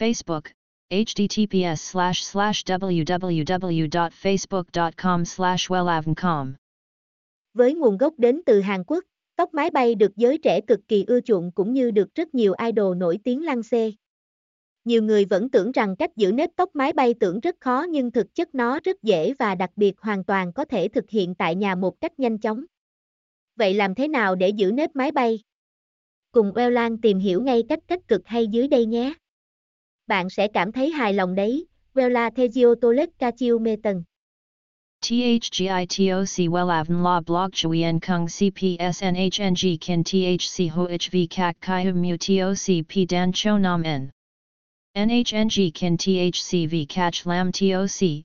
Facebook, https slash slash www.facebook.com slash wellavncom. Với nguồn gốc đến từ Hàn Quốc, tóc mái bay được giới trẻ cực kỳ ưa chuộng cũng như được rất nhiều idol nổi tiếng lăng xê. Nhiều người vẫn tưởng rằng cách giữ nếp tóc mái bay tưởng rất khó nhưng thực chất nó rất dễ và đặc biệt hoàn toàn có thể thực hiện tại nhà một cách nhanh chóng. Vậy làm thế nào để giữ nếp mái bay? Cùng Wellan tìm hiểu ngay cách cách cực hay dưới đây nhé bạn sẽ cảm thấy hài lòng đấy. Vela Thegio Tolet Mê Tần. THGITOC WELAVN La Blog Chuyen Kung CPSNHNG Kin THC HOHV Kak Kai Mu TOC P Dan Cho Nam N. NHNG Kin THC V CACH Lam TOC,